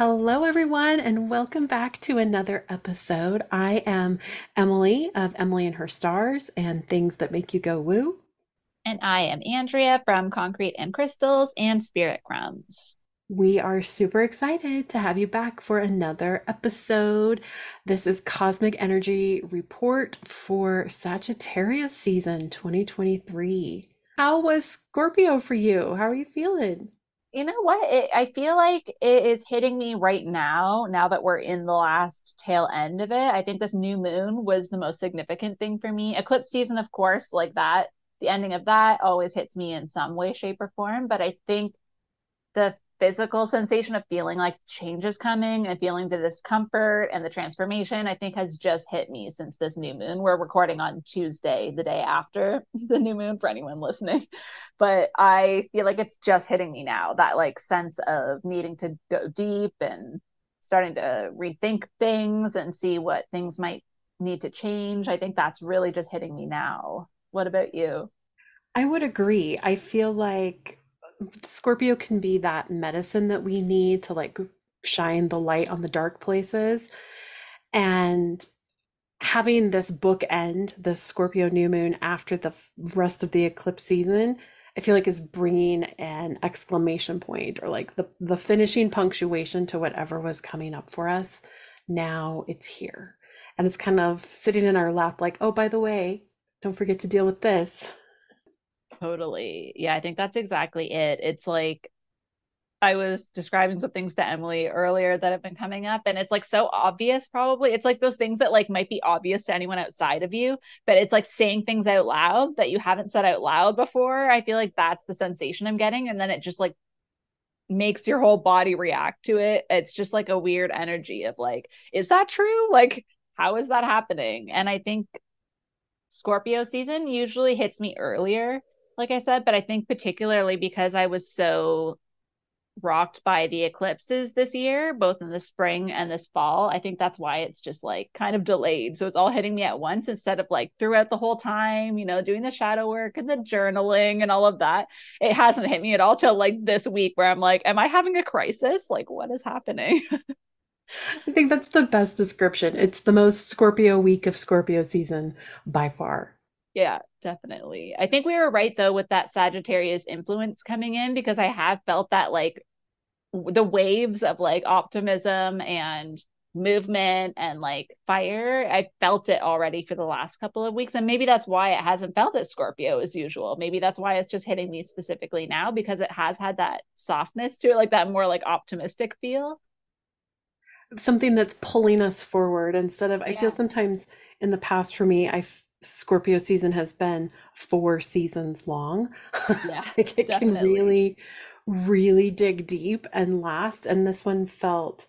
Hello, everyone, and welcome back to another episode. I am Emily of Emily and Her Stars and Things That Make You Go Woo. And I am Andrea from Concrete and Crystals and Spirit Crumbs. We are super excited to have you back for another episode. This is Cosmic Energy Report for Sagittarius season 2023. How was Scorpio for you? How are you feeling? You know what? It, I feel like it is hitting me right now, now that we're in the last tail end of it. I think this new moon was the most significant thing for me. Eclipse season, of course, like that, the ending of that always hits me in some way, shape, or form. But I think the physical sensation of feeling like change is coming and feeling the discomfort and the transformation, I think has just hit me since this new moon. We're recording on Tuesday, the day after the new moon for anyone listening. But I feel like it's just hitting me now that like sense of needing to go deep and starting to rethink things and see what things might need to change. I think that's really just hitting me now. What about you? I would agree. I feel like Scorpio can be that medicine that we need to like shine the light on the dark places. And having this book end, the Scorpio new moon after the rest of the eclipse season, I feel like is bringing an exclamation point or like the the finishing punctuation to whatever was coming up for us. Now it's here. And it's kind of sitting in our lap like, "Oh, by the way, don't forget to deal with this." Totally. Yeah, I think that's exactly it. It's like I was describing some things to Emily earlier that have been coming up, and it's like so obvious, probably. It's like those things that like might be obvious to anyone outside of you, but it's like saying things out loud that you haven't said out loud before. I feel like that's the sensation I'm getting. And then it just like makes your whole body react to it. It's just like a weird energy of like, is that true? Like, how is that happening? And I think Scorpio season usually hits me earlier like I said, but I think particularly because I was so rocked by the eclipses this year, both in the spring and this fall. I think that's why it's just like kind of delayed. So it's all hitting me at once instead of like throughout the whole time, you know, doing the shadow work and the journaling and all of that. It hasn't hit me at all till like this week where I'm like, am I having a crisis? Like, what is happening? I think that's the best description. It's the most Scorpio week of Scorpio season by far. Yeah, definitely. I think we were right though with that Sagittarius influence coming in because I have felt that like the waves of like optimism and movement and like fire. I felt it already for the last couple of weeks. And maybe that's why it hasn't felt as Scorpio as usual. Maybe that's why it's just hitting me specifically now because it has had that softness to it, like that more like optimistic feel. Something that's pulling us forward instead of, yeah. I feel sometimes in the past for me, I've Scorpio season has been four seasons long. Yeah, like it definitely. can really, really dig deep and last. And this one felt,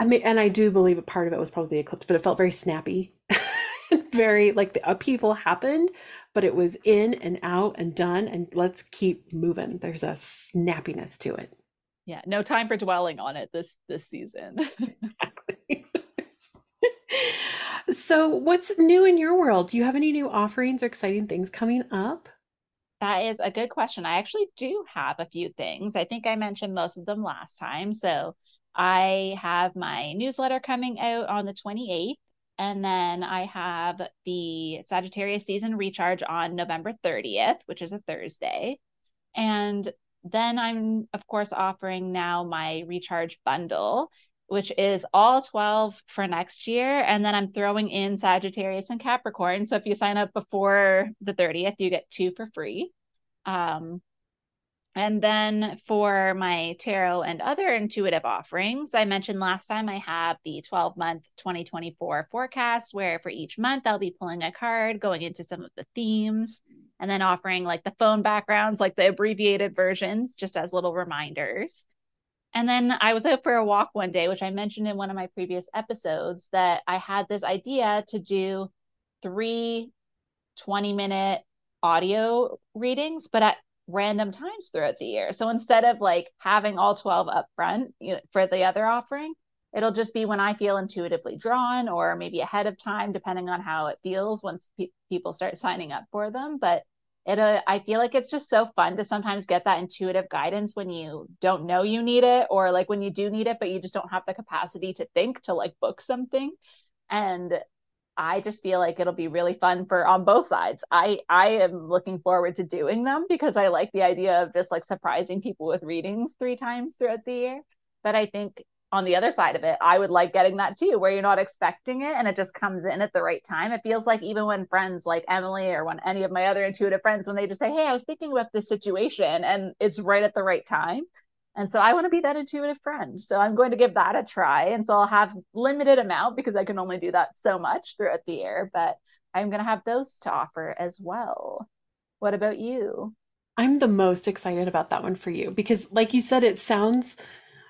I mean, and I do believe a part of it was probably the eclipse, but it felt very snappy, very like the upheaval happened, but it was in and out and done. And let's keep moving. There's a snappiness to it. Yeah, no time for dwelling on it this this season. So, what's new in your world? Do you have any new offerings or exciting things coming up? That is a good question. I actually do have a few things. I think I mentioned most of them last time. So, I have my newsletter coming out on the 28th. And then I have the Sagittarius season recharge on November 30th, which is a Thursday. And then I'm, of course, offering now my recharge bundle which is all 12 for next year. And then I'm throwing in Sagittarius and Capricorn. So if you sign up before the 30th, you get two for free. Um, and then for my tarot and other intuitive offerings, I mentioned last time I have the 12 month 2024 forecast, where for each month I'll be pulling a card, going into some of the themes, and then offering like the phone backgrounds, like the abbreviated versions, just as little reminders. And then I was out for a walk one day, which I mentioned in one of my previous episodes, that I had this idea to do three 20 minute audio readings, but at random times throughout the year. So instead of like having all 12 up front you know, for the other offering, it'll just be when I feel intuitively drawn or maybe ahead of time, depending on how it feels once pe- people start signing up for them. But it, uh, I feel like it's just so fun to sometimes get that intuitive guidance when you don't know you need it, or like when you do need it, but you just don't have the capacity to think to like book something. And I just feel like it'll be really fun for on both sides. I I am looking forward to doing them because I like the idea of just like surprising people with readings three times throughout the year. But I think on the other side of it, I would like getting that too, where you're not expecting it and it just comes in at the right time. It feels like even when friends like Emily or when any of my other intuitive friends, when they just say, Hey, I was thinking about this situation and it's right at the right time, and so I want to be that intuitive friend. So I'm going to give that a try. And so I'll have limited amount because I can only do that so much throughout the year, but I'm going to have those to offer as well. What about you? I'm the most excited about that one for you because like you said it sounds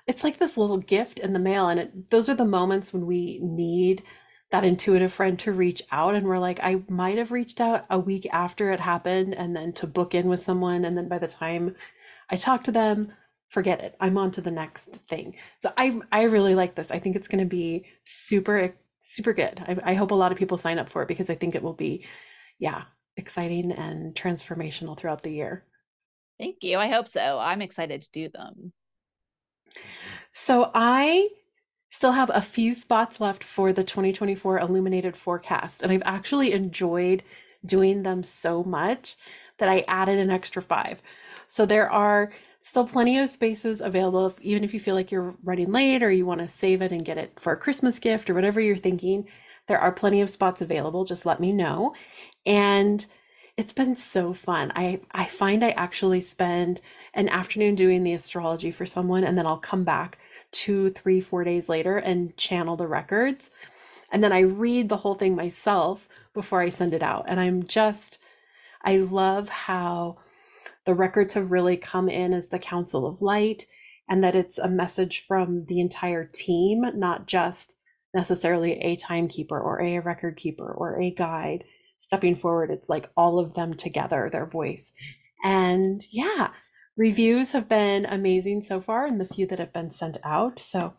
it's like this little gift in the mail and it, those are the moments when we need that intuitive friend to reach out and we're like I might have reached out a week after it happened and then to book in with someone and then by the time I talk to them forget it. I'm on to the next thing. So I I really like this. I think it's going to be super super good. I, I hope a lot of people sign up for it because I think it will be, yeah, exciting and transformational throughout the year. Thank you. I hope so. I'm excited to do them. So I still have a few spots left for the 2024 illuminated forecast and I've actually enjoyed doing them so much that I added an extra 5. So there are still plenty of spaces available if, even if you feel like you're running late or you want to save it and get it for a Christmas gift or whatever you're thinking. There are plenty of spots available. Just let me know. And it's been so fun. I, I find I actually spend an afternoon doing the astrology for someone, and then I'll come back two, three, four days later and channel the records. And then I read the whole thing myself before I send it out. And I'm just, I love how the records have really come in as the Council of Light, and that it's a message from the entire team, not just necessarily a timekeeper or a record keeper or a guide stepping forward. It's like all of them together, their voice. And yeah, reviews have been amazing so far, and the few that have been sent out. So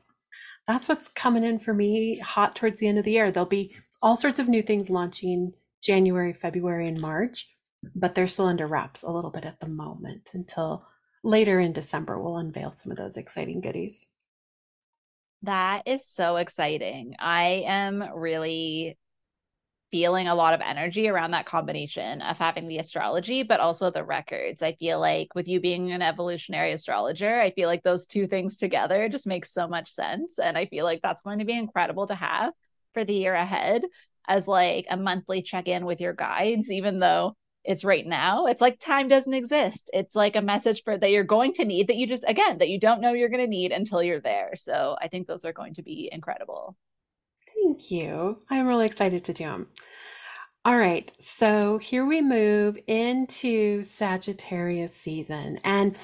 that's what's coming in for me hot towards the end of the year. There'll be all sorts of new things launching January, February, and March but they're still under wraps a little bit at the moment until later in December we'll unveil some of those exciting goodies. That is so exciting. I am really feeling a lot of energy around that combination of having the astrology, but also the records. I feel like with you being an evolutionary astrologer, I feel like those two things together just makes so much sense. And I feel like that's going to be incredible to have for the year ahead as like a monthly check in with your guides, even though it's right now. It's like time doesn't exist. It's like a message for that you're going to need that you just again that you don't know you're going to need until you're there. So I think those are going to be incredible. Thank you. I'm really excited to do them. All right, so here we move into Sagittarius season. And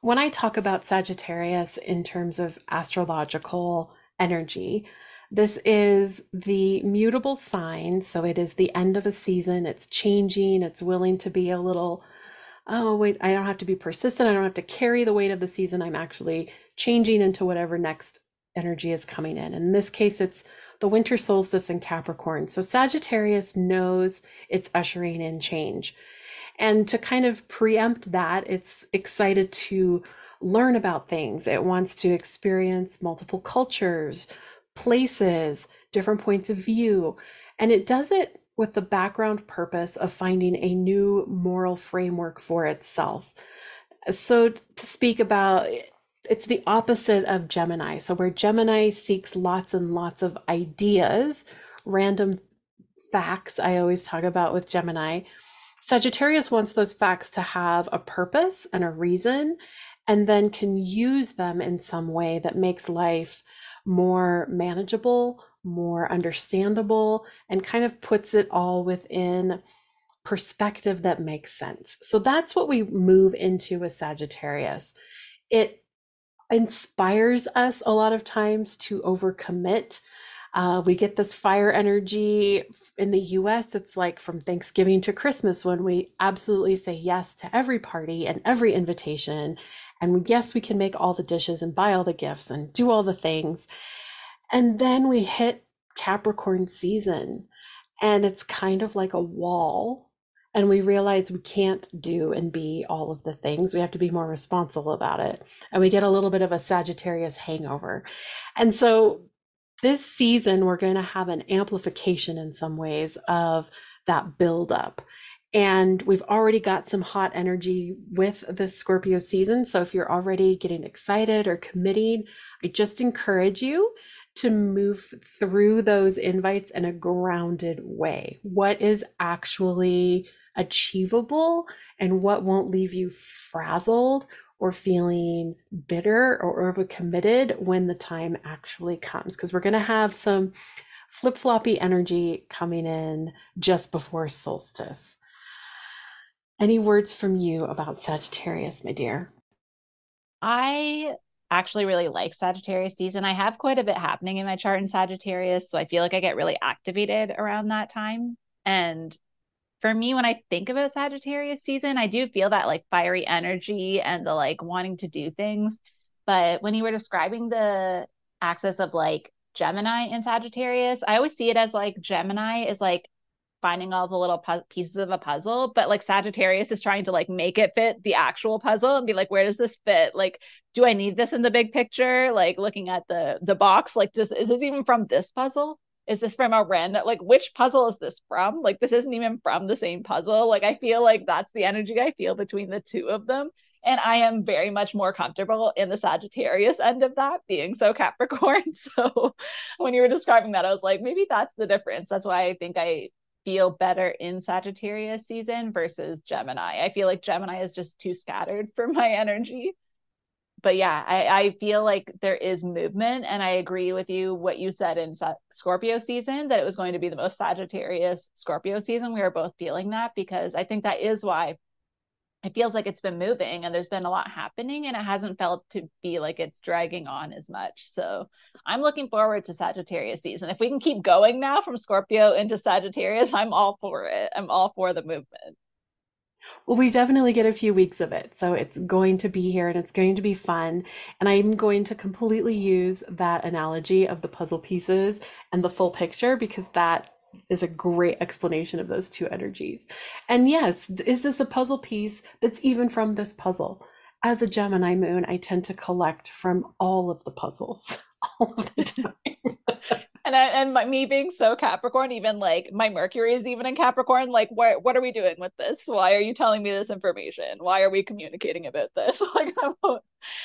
when I talk about Sagittarius in terms of astrological energy, this is the mutable sign. So it is the end of a season. It's changing. It's willing to be a little, oh, wait, I don't have to be persistent. I don't have to carry the weight of the season. I'm actually changing into whatever next energy is coming in. In this case, it's the winter solstice in Capricorn. So Sagittarius knows it's ushering in change. And to kind of preempt that, it's excited to learn about things. It wants to experience multiple cultures, places, different points of view. And it does it with the background purpose of finding a new moral framework for itself. So, to speak about it's the opposite of Gemini. So, where Gemini seeks lots and lots of ideas, random facts, I always talk about with Gemini, Sagittarius wants those facts to have a purpose and a reason, and then can use them in some way that makes life more manageable, more understandable, and kind of puts it all within perspective that makes sense. So that's what we move into with Sagittarius. It inspires us a lot of times to overcommit. Uh, we get this fire energy in the US. It's like from Thanksgiving to Christmas when we absolutely say yes to every party and every invitation. And yes, we can make all the dishes and buy all the gifts and do all the things. And then we hit Capricorn season, and it's kind of like a wall and we realize we can't do and be all of the things. We have to be more responsible about it. And we get a little bit of a Sagittarius hangover. And so this season, we're going to have an amplification in some ways of that buildup. And we've already got some hot energy with the Scorpio season. So if you're already getting excited or committing, I just encourage you to move through those invites in a grounded way. What is actually achievable and what won't leave you frazzled or feeling bitter or overcommitted when the time actually comes. Because we're going to have some flip floppy energy coming in just before solstice. Any words from you about Sagittarius, my dear? I actually really like Sagittarius season. I have quite a bit happening in my chart in Sagittarius, so I feel like I get really activated around that time. And for me, when I think about Sagittarius season, I do feel that like fiery energy and the like wanting to do things. But when you were describing the axis of like Gemini and Sagittarius, I always see it as like Gemini is like finding all the little pu- pieces of a puzzle, but like Sagittarius is trying to like make it fit the actual puzzle and be like, where does this fit? Like, do I need this in the big picture? Like looking at the the box, like, does is this even from this puzzle? Is this from a random like which puzzle is this from? Like this isn't even from the same puzzle. Like i feel like that's the energy i feel between the two of them. And i am very much more comfortable in the sagittarius end of that being so capricorn. So when you were describing that i was like maybe that's the difference. That's why i think i feel better in sagittarius season versus gemini. I feel like gemini is just too scattered for my energy but yeah, I, I feel like there is movement, and I agree with you what you said in Scorpio season that it was going to be the most Sagittarius Scorpio season. We are both feeling that because I think that is why it feels like it's been moving and there's been a lot happening, and it hasn't felt to be like it's dragging on as much. So I'm looking forward to Sagittarius season. If we can keep going now from Scorpio into Sagittarius, I'm all for it. I'm all for the movement. Well, we definitely get a few weeks of it. So it's going to be here and it's going to be fun. And I'm going to completely use that analogy of the puzzle pieces and the full picture because that is a great explanation of those two energies. And yes, is this a puzzle piece that's even from this puzzle? As a Gemini moon, I tend to collect from all of the puzzles all of the time. and I, and my, me being so Capricorn, even like my Mercury is even in Capricorn. Like, what what are we doing with this? Why are you telling me this information? Why are we communicating about this? Like, I'm,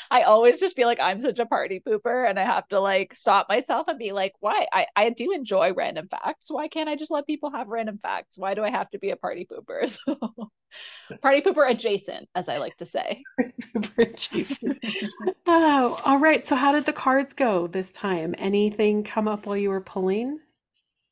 I always just feel like I'm such a party pooper, and I have to like stop myself and be like, why? I I do enjoy random facts. Why can't I just let people have random facts? Why do I have to be a party pooper? So, party pooper adjacent, as I like to say. oh, all right. So, how did the cards go this time? Anything come up while you were pulling?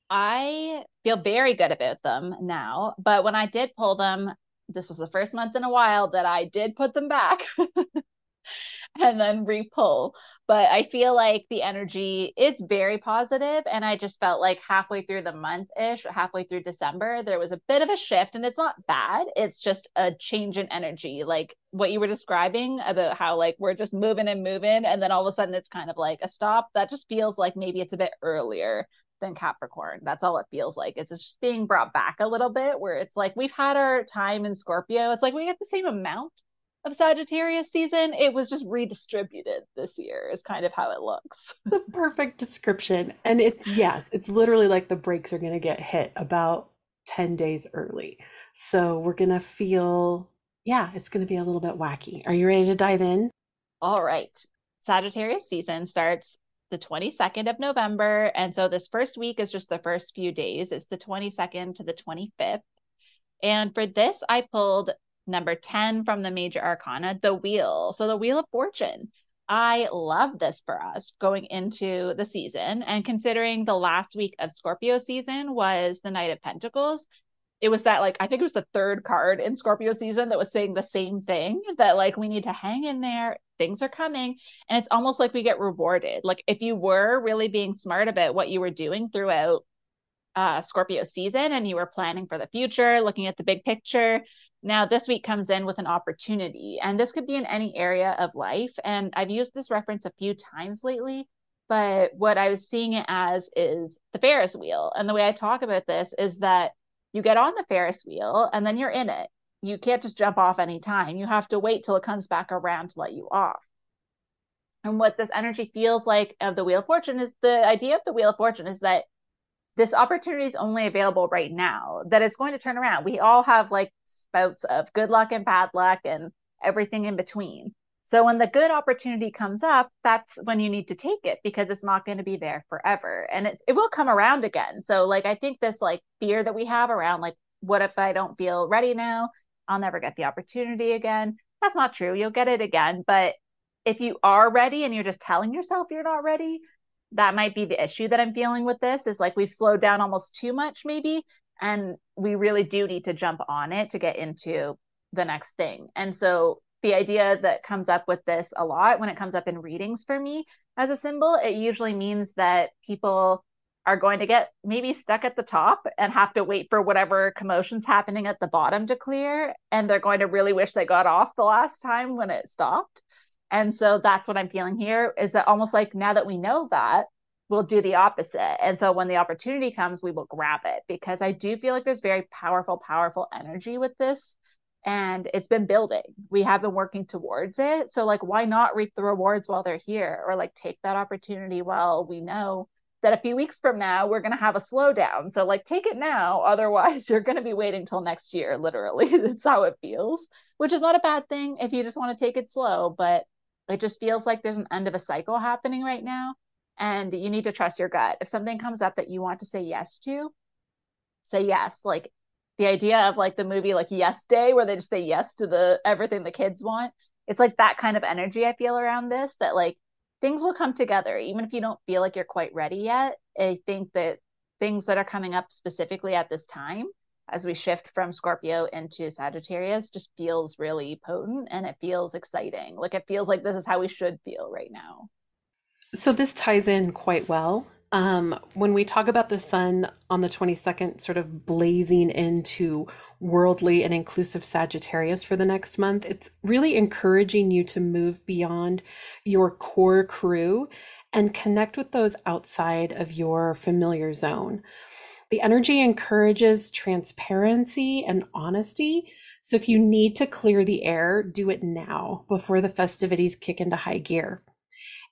I feel very good about them now, but when I did pull them, this was the first month in a while that I did put them back. and then re-pull. But I feel like the energy is very positive, and I just felt like halfway through the month ish, halfway through December, there was a bit of a shift, and it's not bad. It's just a change in energy, like what you were describing about how like we're just moving and moving, and then all of a sudden it's kind of like a stop. That just feels like maybe it's a bit earlier than Capricorn. That's all it feels like. It's just being brought back a little bit where it's like we've had our time in Scorpio. It's like we get the same amount of Sagittarius season. It was just redistributed this year, is kind of how it looks. the perfect description. And it's, yes, it's literally like the brakes are going to get hit about 10 days early. So we're going to feel, yeah, it's going to be a little bit wacky. Are you ready to dive in? All right. Sagittarius season starts the 22nd of November. And so this first week is just the first few days. It's the 22nd to the 25th. And for this, I pulled number 10 from the major arcana, the wheel. So the wheel of fortune. I love this for us going into the season. And considering the last week of Scorpio season was the Knight of Pentacles, it was that like I think it was the third card in Scorpio season that was saying the same thing that like we need to hang in there. things are coming and it's almost like we get rewarded like if you were really being smart about what you were doing throughout uh, scorpio season and you were planning for the future looking at the big picture now this week comes in with an opportunity and this could be in any area of life and i've used this reference a few times lately but what i was seeing it as is the ferris wheel and the way i talk about this is that you get on the ferris wheel and then you're in it you can't just jump off anytime. You have to wait till it comes back around to let you off. And what this energy feels like of the Wheel of Fortune is the idea of the Wheel of Fortune is that this opportunity is only available right now, that it's going to turn around. We all have like spouts of good luck and bad luck and everything in between. So when the good opportunity comes up, that's when you need to take it because it's not going to be there forever and it's it will come around again. So like I think this like fear that we have around like what if I don't feel ready now? I'll never get the opportunity again. That's not true. You'll get it again. But if you are ready and you're just telling yourself you're not ready, that might be the issue that I'm feeling with this is like we've slowed down almost too much, maybe. And we really do need to jump on it to get into the next thing. And so the idea that comes up with this a lot when it comes up in readings for me as a symbol, it usually means that people are going to get maybe stuck at the top and have to wait for whatever commotion's happening at the bottom to clear. And they're going to really wish they got off the last time when it stopped. And so that's what I'm feeling here is that almost like now that we know that, we'll do the opposite. And so when the opportunity comes, we will grab it because I do feel like there's very powerful, powerful energy with this. And it's been building. We have been working towards it. So, like, why not reap the rewards while they're here or like take that opportunity while we know that a few weeks from now we're going to have a slowdown. So like take it now, otherwise you're going to be waiting till next year. Literally, that's how it feels, which is not a bad thing if you just want to take it slow. But it just feels like there's an end of a cycle happening right now, and you need to trust your gut. If something comes up that you want to say yes to, say yes. Like the idea of like the movie like Yes Day, where they just say yes to the everything the kids want. It's like that kind of energy I feel around this. That like things will come together even if you don't feel like you're quite ready yet i think that things that are coming up specifically at this time as we shift from scorpio into sagittarius just feels really potent and it feels exciting. Like it feels like this is how we should feel right now. So this ties in quite well. Um, when we talk about the sun on the 22nd sort of blazing into worldly and inclusive Sagittarius for the next month, it's really encouraging you to move beyond your core crew and connect with those outside of your familiar zone. The energy encourages transparency and honesty. So if you need to clear the air, do it now before the festivities kick into high gear.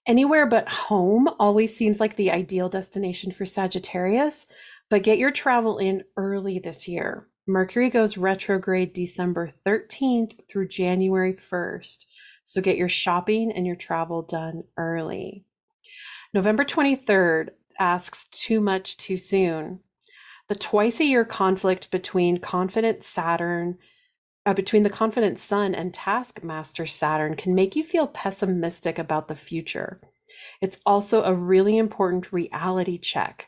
Anywhere but home always seems like the ideal destination for Sagittarius, but get your travel in early this year. Mercury goes retrograde December 13th through January 1st. So get your shopping and your travel done early. November 23rd asks too much too soon. The twice a year conflict between confident Saturn, uh, between the confident Sun and taskmaster Saturn can make you feel pessimistic about the future. It's also a really important reality check.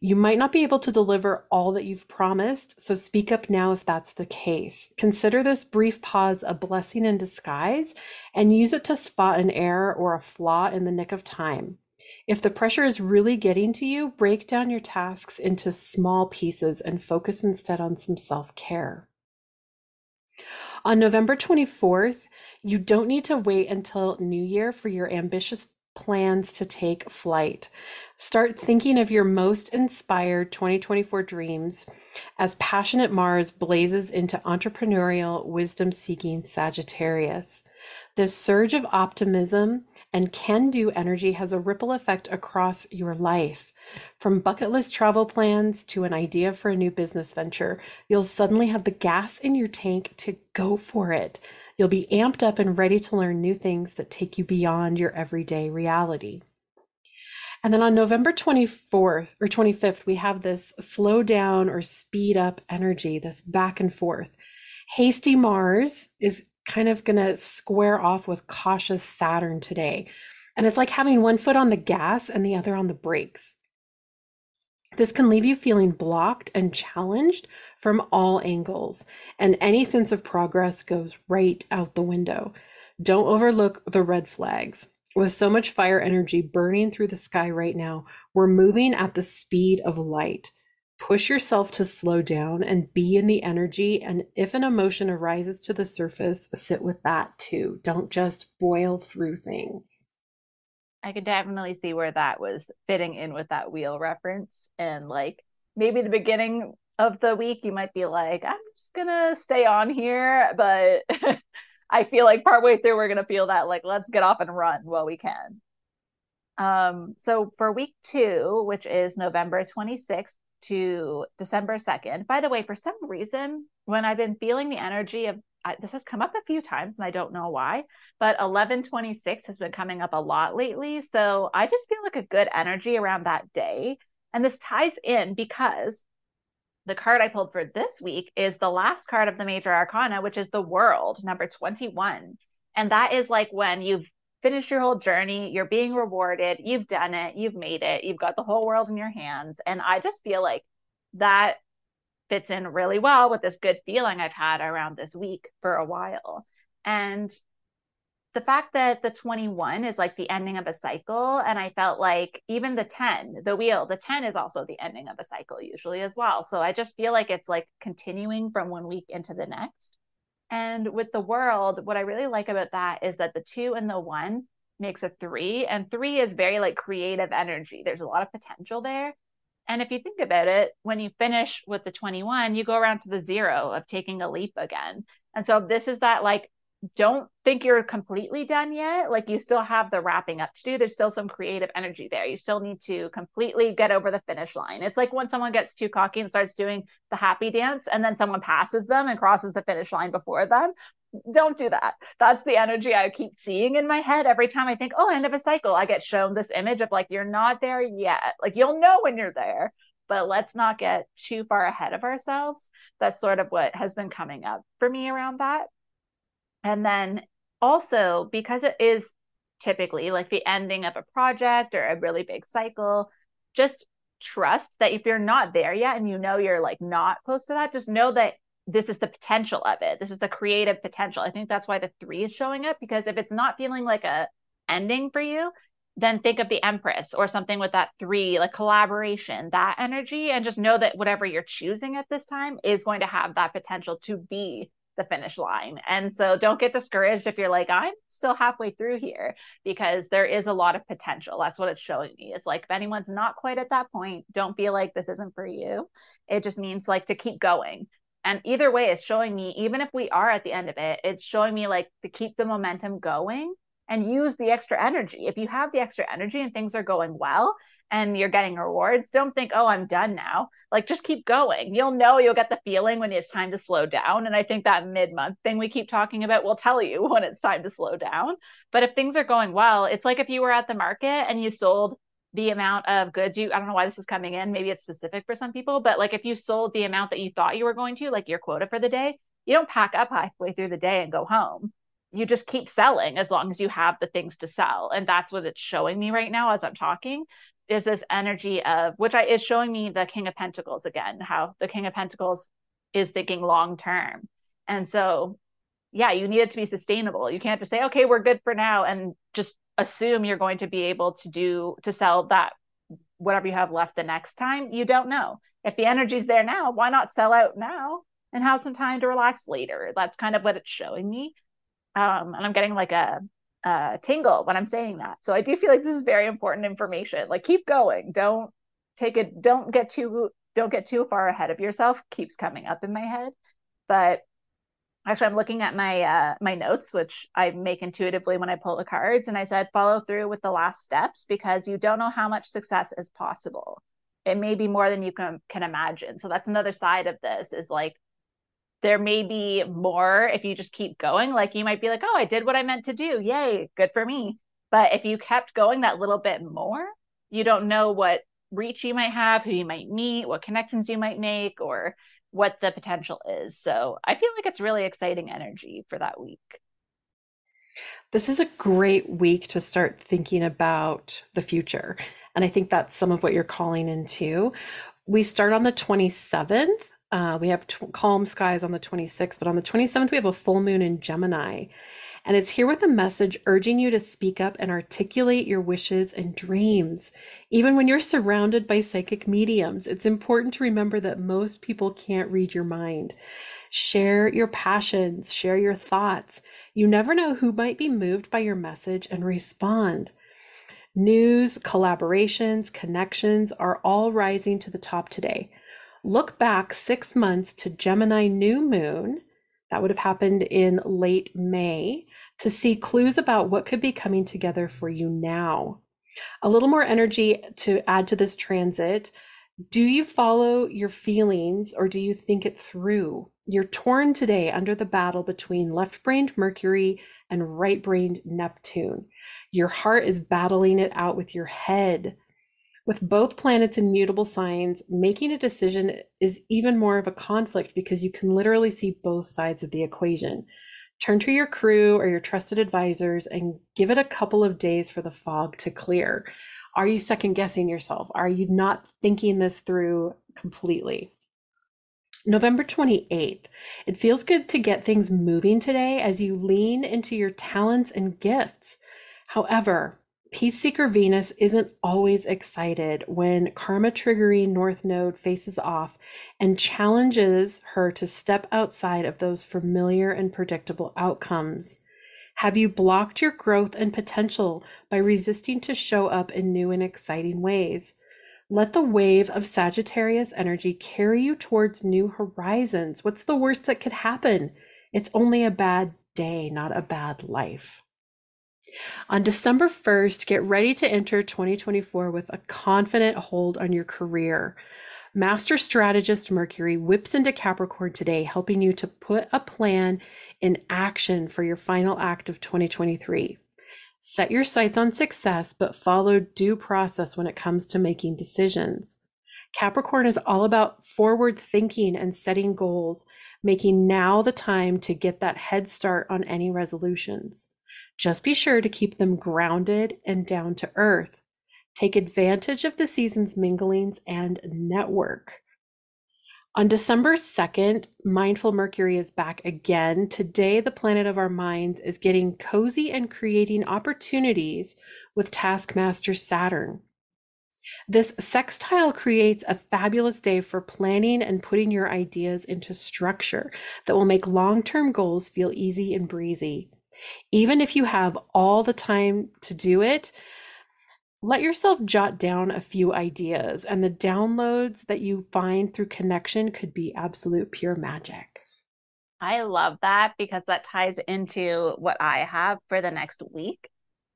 You might not be able to deliver all that you've promised, so speak up now if that's the case. Consider this brief pause a blessing in disguise and use it to spot an error or a flaw in the nick of time. If the pressure is really getting to you, break down your tasks into small pieces and focus instead on some self care. On November 24th, you don't need to wait until New Year for your ambitious plans to take flight. Start thinking of your most inspired 2024 dreams as passionate Mars blazes into entrepreneurial, wisdom seeking Sagittarius. This surge of optimism and can do energy has a ripple effect across your life. From bucket list travel plans to an idea for a new business venture, you'll suddenly have the gas in your tank to go for it. You'll be amped up and ready to learn new things that take you beyond your everyday reality. And then on November 24th or 25th, we have this slow down or speed up energy, this back and forth. Hasty Mars is kind of going to square off with cautious Saturn today. And it's like having one foot on the gas and the other on the brakes. This can leave you feeling blocked and challenged from all angles, and any sense of progress goes right out the window. Don't overlook the red flags. With so much fire energy burning through the sky right now, we're moving at the speed of light. Push yourself to slow down and be in the energy. And if an emotion arises to the surface, sit with that too. Don't just boil through things. I could definitely see where that was fitting in with that wheel reference. And like maybe the beginning of the week, you might be like, I'm just gonna stay on here. But I feel like partway through, we're gonna feel that like, let's get off and run while we can. Um, so for week two, which is November 26th to December 2nd, by the way, for some reason, when I've been feeling the energy of I, this has come up a few times and I don't know why, but 1126 has been coming up a lot lately. So I just feel like a good energy around that day. And this ties in because the card I pulled for this week is the last card of the major arcana, which is the world, number 21. And that is like when you've finished your whole journey, you're being rewarded, you've done it, you've made it, you've got the whole world in your hands. And I just feel like that fits in really well with this good feeling I've had around this week for a while. And the fact that the 21 is like the ending of a cycle and i felt like even the 10 the wheel the 10 is also the ending of a cycle usually as well so i just feel like it's like continuing from one week into the next and with the world what i really like about that is that the 2 and the 1 makes a 3 and 3 is very like creative energy. There's a lot of potential there. And if you think about it when you finish with the 21 you go around to the 0 of taking a leap again. And so this is that like don't think you're completely done yet. Like you still have the wrapping up to do. There's still some creative energy there. You still need to completely get over the finish line. It's like when someone gets too cocky and starts doing the happy dance and then someone passes them and crosses the finish line before them. Don't do that. That's the energy I keep seeing in my head every time I think, oh, end of a cycle. I get shown this image of like, you're not there yet. Like you'll know when you're there, but let's not get too far ahead of ourselves. That's sort of what has been coming up for me around that. And then also, because it is typically like the ending of a project or a really big cycle, just trust that if you're not there yet and you know you're like not close to that, just know that this is the potential of it. This is the creative potential. I think that's why the three is showing up because if it's not feeling like a ending for you, then think of the Empress or something with that three, like collaboration, that energy, and just know that whatever you're choosing at this time is going to have that potential to be the finish line. And so don't get discouraged if you're like, I'm still halfway through here because there is a lot of potential. That's what it's showing me. It's like if anyone's not quite at that point, don't feel like this isn't for you. It just means like to keep going. And either way, it's showing me, even if we are at the end of it, it's showing me like to keep the momentum going and use the extra energy. If you have the extra energy and things are going well, and you're getting rewards, don't think, oh, I'm done now. Like, just keep going. You'll know you'll get the feeling when it's time to slow down. And I think that mid month thing we keep talking about will tell you when it's time to slow down. But if things are going well, it's like if you were at the market and you sold the amount of goods you, I don't know why this is coming in. Maybe it's specific for some people, but like if you sold the amount that you thought you were going to, like your quota for the day, you don't pack up halfway through the day and go home you just keep selling as long as you have the things to sell and that's what it's showing me right now as i'm talking is this energy of which I is showing me the King of Pentacles again, how the King of Pentacles is thinking long term. And so, yeah, you need it to be sustainable. You can't just say, okay, we're good for now and just assume you're going to be able to do to sell that whatever you have left the next time. You don't know. If the energy's there now, why not sell out now and have some time to relax later? That's kind of what it's showing me. Um, and I'm getting like a uh, tingle when I'm saying that. So I do feel like this is very important information. Like keep going. Don't take it. Don't get too don't get too far ahead of yourself. Keeps coming up in my head, but actually I'm looking at my uh, my notes, which I make intuitively when I pull the cards, and I said follow through with the last steps because you don't know how much success is possible. It may be more than you can can imagine. So that's another side of this is like there may be more if you just keep going. Like you might be like, oh, I did what I meant to do. Yay, good for me. But if you kept going that little bit more, you don't know what reach you might have, who you might meet, what connections you might make, or what the potential is. So I feel like it's really exciting energy for that week. This is a great week to start thinking about the future. And I think that's some of what you're calling into. We start on the 27th uh, we have calm skies on the 26th, but on the 27th, we have a full moon in Gemini. And it's here with a message urging you to speak up and articulate your wishes and dreams. Even when you're surrounded by psychic mediums, it's important to remember that most people can't read your mind. Share your passions, share your thoughts. You never know who might be moved by your message and respond. News, collaborations, connections are all rising to the top today. Look back six months to Gemini new moon. That would have happened in late May to see clues about what could be coming together for you now. A little more energy to add to this transit. Do you follow your feelings or do you think it through? You're torn today under the battle between left brained Mercury and right brained Neptune. Your heart is battling it out with your head. With both planets in mutable signs, making a decision is even more of a conflict because you can literally see both sides of the equation. Turn to your crew or your trusted advisors and give it a couple of days for the fog to clear. Are you second guessing yourself? Are you not thinking this through completely? November 28th. It feels good to get things moving today as you lean into your talents and gifts. However, Peace Seeker Venus isn't always excited when karma triggering North Node faces off and challenges her to step outside of those familiar and predictable outcomes. Have you blocked your growth and potential by resisting to show up in new and exciting ways? Let the wave of Sagittarius energy carry you towards new horizons. What's the worst that could happen? It's only a bad day, not a bad life. On December 1st, get ready to enter 2024 with a confident hold on your career. Master strategist Mercury whips into Capricorn today, helping you to put a plan in action for your final act of 2023. Set your sights on success, but follow due process when it comes to making decisions. Capricorn is all about forward thinking and setting goals, making now the time to get that head start on any resolutions. Just be sure to keep them grounded and down to earth. Take advantage of the season's minglings and network. On December 2nd, Mindful Mercury is back again. Today, the planet of our minds is getting cozy and creating opportunities with Taskmaster Saturn. This sextile creates a fabulous day for planning and putting your ideas into structure that will make long term goals feel easy and breezy. Even if you have all the time to do it, let yourself jot down a few ideas, and the downloads that you find through connection could be absolute pure magic. I love that because that ties into what I have for the next week.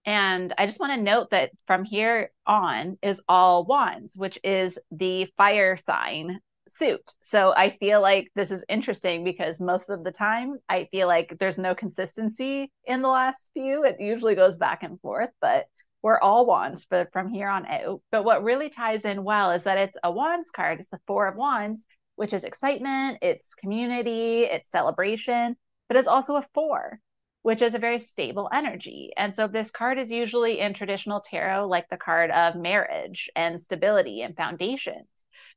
And I just want to note that from here on is all wands, which is the fire sign suit. So I feel like this is interesting because most of the time I feel like there's no consistency in the last few. It usually goes back and forth, but we're all wands for, from here on out. But what really ties in well is that it's a wands card. It's the four of wands, which is excitement, it's community, it's celebration, but it's also a four, which is a very stable energy. And so this card is usually in traditional tarot like the card of marriage and stability and foundations.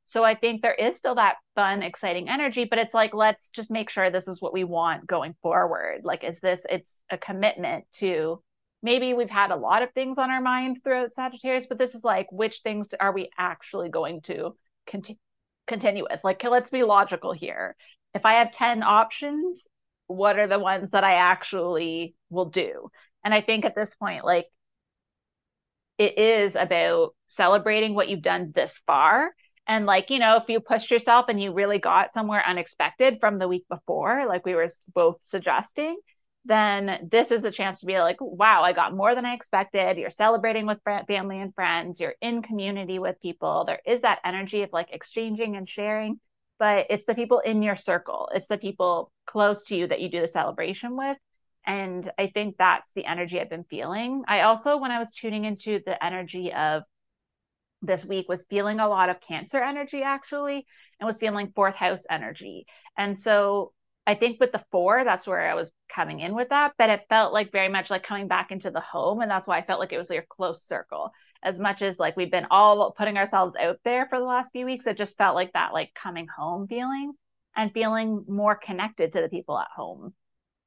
So I think there is still that fun, exciting energy, but it's like, let's just make sure this is what we want going forward. Like, is this, it's a commitment to maybe we've had a lot of things on our mind throughout Sagittarius, but this is like, which things are we actually going to continue? continue with like let's be logical here if i have 10 options what are the ones that i actually will do and i think at this point like it is about celebrating what you've done this far and like, you know, if you pushed yourself and you really got somewhere unexpected from the week before, like we were both suggesting, then this is a chance to be like, wow, I got more than I expected. You're celebrating with family and friends, you're in community with people. There is that energy of like exchanging and sharing, but it's the people in your circle, it's the people close to you that you do the celebration with. And I think that's the energy I've been feeling. I also, when I was tuning into the energy of this week was feeling a lot of cancer energy actually and was feeling fourth house energy. And so i think with the four that's where i was coming in with that but it felt like very much like coming back into the home and that's why i felt like it was your close circle. As much as like we've been all putting ourselves out there for the last few weeks it just felt like that like coming home feeling and feeling more connected to the people at home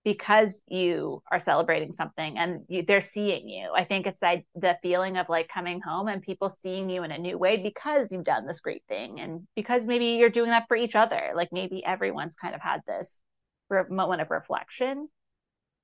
because you are celebrating something and you, they're seeing you. I think it's the feeling of like coming home and people seeing you in a new way because you've done this great thing and because maybe you're doing that for each other. Like maybe everyone's kind of had this moment of reflection.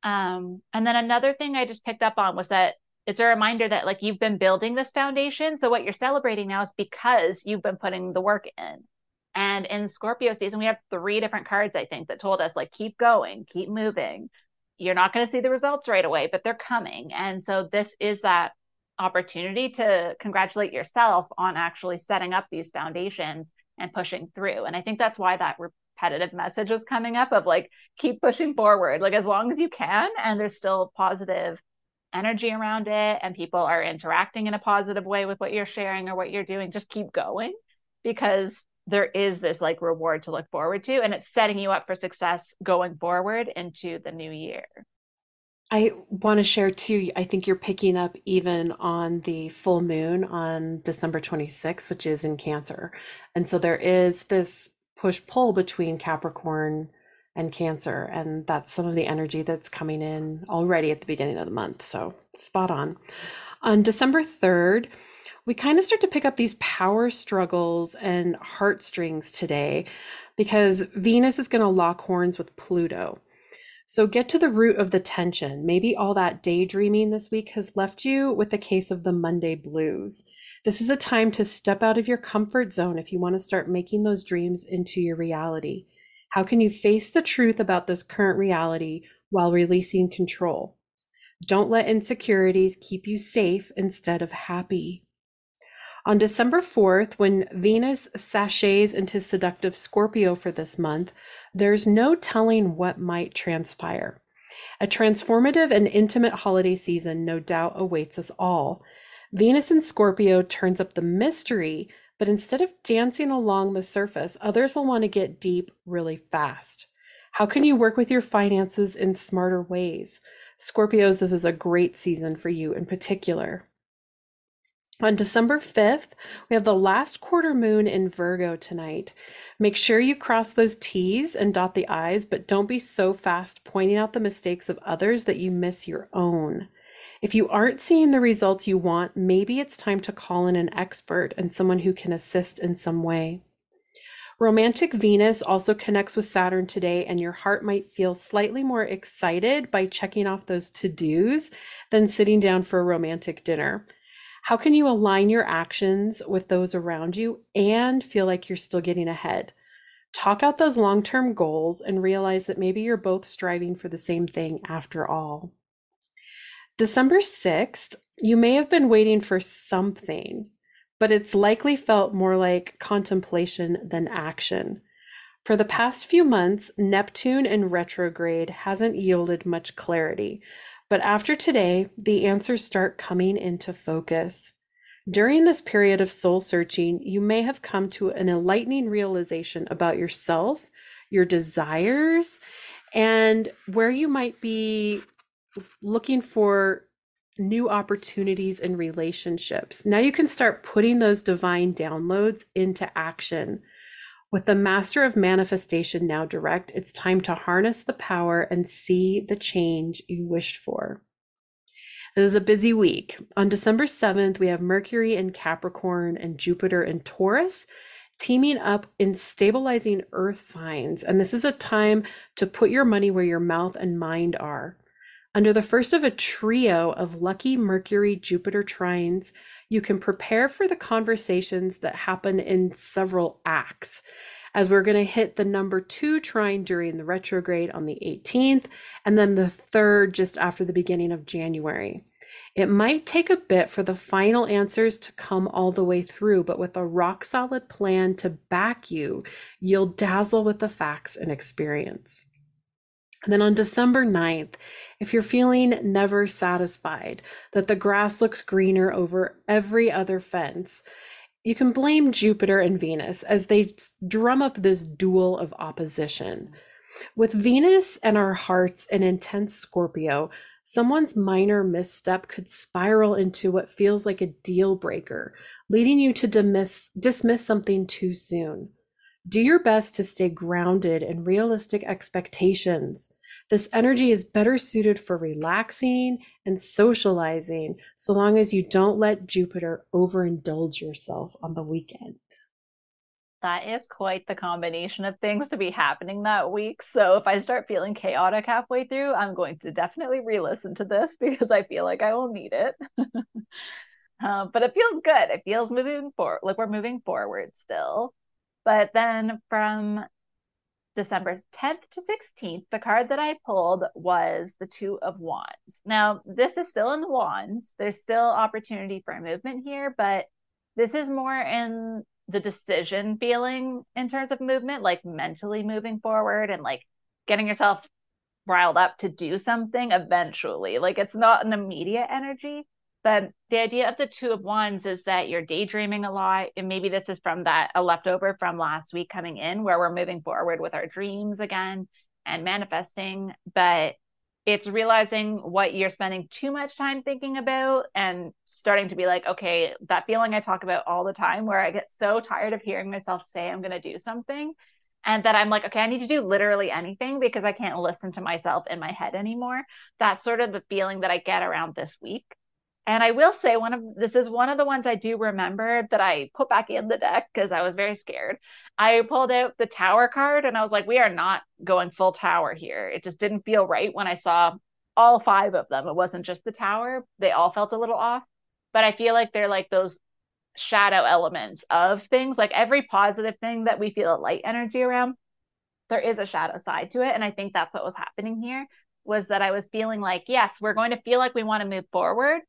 Um, and then another thing I just picked up on was that it's a reminder that like you've been building this foundation. So what you're celebrating now is because you've been putting the work in. And in Scorpio season, we have three different cards, I think, that told us like, keep going, keep moving. You're not going to see the results right away, but they're coming. And so this is that opportunity to congratulate yourself on actually setting up these foundations and pushing through. And I think that's why that repetitive message is coming up of like, keep pushing forward, like as long as you can. And there's still positive energy around it and people are interacting in a positive way with what you're sharing or what you're doing. Just keep going because there is this like reward to look forward to and it's setting you up for success going forward into the new year. I want to share too i think you're picking up even on the full moon on december 26th which is in cancer. And so there is this push pull between capricorn and cancer and that's some of the energy that's coming in already at the beginning of the month. So spot on. On december 3rd we kind of start to pick up these power struggles and heartstrings today because Venus is going to lock horns with Pluto. So get to the root of the tension. Maybe all that daydreaming this week has left you with a case of the Monday blues. This is a time to step out of your comfort zone if you want to start making those dreams into your reality. How can you face the truth about this current reality while releasing control? Don't let insecurities keep you safe instead of happy. On December 4th, when Venus sashays into seductive Scorpio for this month, there's no telling what might transpire. A transformative and intimate holiday season no doubt awaits us all. Venus in Scorpio turns up the mystery, but instead of dancing along the surface, others will want to get deep really fast. How can you work with your finances in smarter ways? Scorpios, this is a great season for you in particular. On December 5th, we have the last quarter moon in Virgo tonight. Make sure you cross those T's and dot the I's, but don't be so fast pointing out the mistakes of others that you miss your own. If you aren't seeing the results you want, maybe it's time to call in an expert and someone who can assist in some way. Romantic Venus also connects with Saturn today, and your heart might feel slightly more excited by checking off those to dos than sitting down for a romantic dinner. How can you align your actions with those around you and feel like you're still getting ahead? Talk out those long term goals and realize that maybe you're both striving for the same thing after all. December 6th, you may have been waiting for something, but it's likely felt more like contemplation than action. For the past few months, Neptune in retrograde hasn't yielded much clarity, but after today, the answers start coming into focus. During this period of soul searching, you may have come to an enlightening realization about yourself, your desires, and where you might be looking for new opportunities in relationships. Now you can start putting those divine downloads into action. With the master of manifestation now direct, it's time to harness the power and see the change you wished for. It is a busy week. On December 7th, we have Mercury in Capricorn and Jupiter in Taurus teaming up in stabilizing earth signs. And this is a time to put your money where your mouth and mind are. Under the first of a trio of lucky Mercury Jupiter trines, you can prepare for the conversations that happen in several acts. As we're going to hit the number two trine during the retrograde on the 18th, and then the third just after the beginning of January. It might take a bit for the final answers to come all the way through, but with a rock solid plan to back you, you'll dazzle with the facts and experience. And then on December 9th, if you're feeling never satisfied, that the grass looks greener over every other fence, you can blame Jupiter and Venus as they drum up this duel of opposition. With Venus and our hearts in intense Scorpio, someone's minor misstep could spiral into what feels like a deal breaker, leading you to dismiss, dismiss something too soon. Do your best to stay grounded in realistic expectations. This energy is better suited for relaxing and socializing so long as you don't let Jupiter overindulge yourself on the weekend. That is quite the combination of things to be happening that week. So if I start feeling chaotic halfway through, I'm going to definitely re listen to this because I feel like I will need it. uh, but it feels good. It feels moving forward, like we're moving forward still. But then from December 10th to 16th, the card that I pulled was the Two of Wands. Now, this is still in the Wands. There's still opportunity for movement here, but this is more in the decision feeling in terms of movement, like mentally moving forward and like getting yourself riled up to do something eventually. Like it's not an immediate energy, but the idea of the two of wands is that you're daydreaming a lot. And maybe this is from that a leftover from last week coming in where we're moving forward with our dreams again and manifesting. But it's realizing what you're spending too much time thinking about and starting to be like, okay, that feeling I talk about all the time where I get so tired of hearing myself say I'm going to do something and that I'm like, okay, I need to do literally anything because I can't listen to myself in my head anymore. That's sort of the feeling that I get around this week. And I will say one of this is one of the ones I do remember that I put back in the deck because I was very scared. I pulled out the tower card and I was like, we are not going full tower here. It just didn't feel right when I saw all five of them. It wasn't just the tower. They all felt a little off but I feel like they're like those shadow elements of things. Like every positive thing that we feel a light energy around, there is a shadow side to it. And I think that's what was happening here was that I was feeling like, yes, we're going to feel like we want to move forward,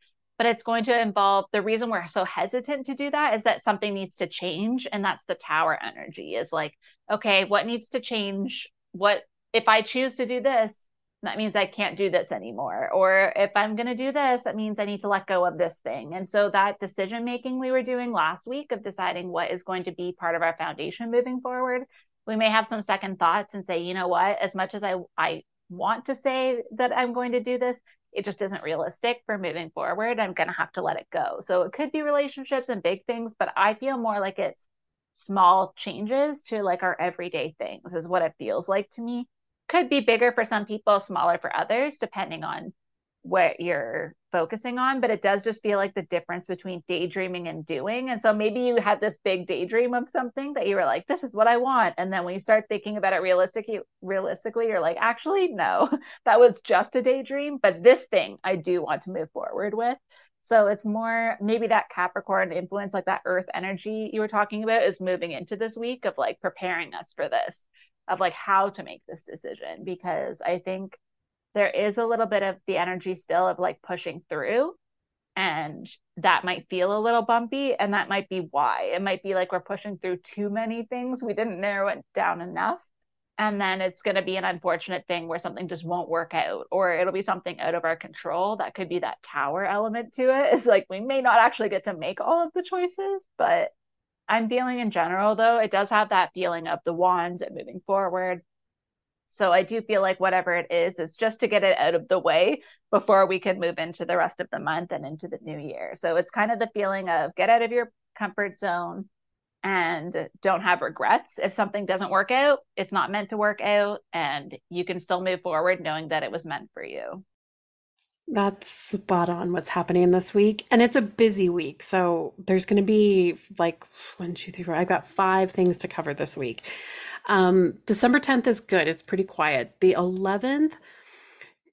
but it's going to involve the reason we're so hesitant to do that is that something needs to change. And that's the tower energy is like, okay, what needs to change? What if I choose to do this? that means I can't do this anymore. Or if I'm going to do this, that means I need to let go of this thing. And so that decision making we were doing last week of deciding what is going to be part of our foundation moving forward, we may have some second thoughts and say, you know what, as much as I, I want to say that I'm going to do this, it just isn't realistic for moving forward. I'm going to have to let it go. So it could be relationships and big things, but I feel more like it's small changes to like our everyday things is what it feels like to me could be bigger for some people, smaller for others, depending on what you're focusing on. But it does just feel like the difference between daydreaming and doing. And so maybe you had this big daydream of something that you were like, this is what I want. And then when you start thinking about it realistically, realistically, you're like, actually, no, that was just a daydream. But this thing I do want to move forward with. So it's more maybe that Capricorn influence, like that earth energy you were talking about, is moving into this week of like preparing us for this of like how to make this decision because I think there is a little bit of the energy still of like pushing through and that might feel a little bumpy and that might be why it might be like we're pushing through too many things we didn't narrow it down enough and then it's going to be an unfortunate thing where something just won't work out or it'll be something out of our control that could be that tower element to it is like we may not actually get to make all of the choices but I'm feeling in general, though, it does have that feeling of the wands and moving forward. So I do feel like whatever it is, is just to get it out of the way before we can move into the rest of the month and into the new year. So it's kind of the feeling of get out of your comfort zone and don't have regrets. If something doesn't work out, it's not meant to work out, and you can still move forward knowing that it was meant for you. That's spot on what's happening this week. And it's a busy week. So there's going to be like one, two, three, four. I've got five things to cover this week. Um, December 10th is good. It's pretty quiet. The 11th,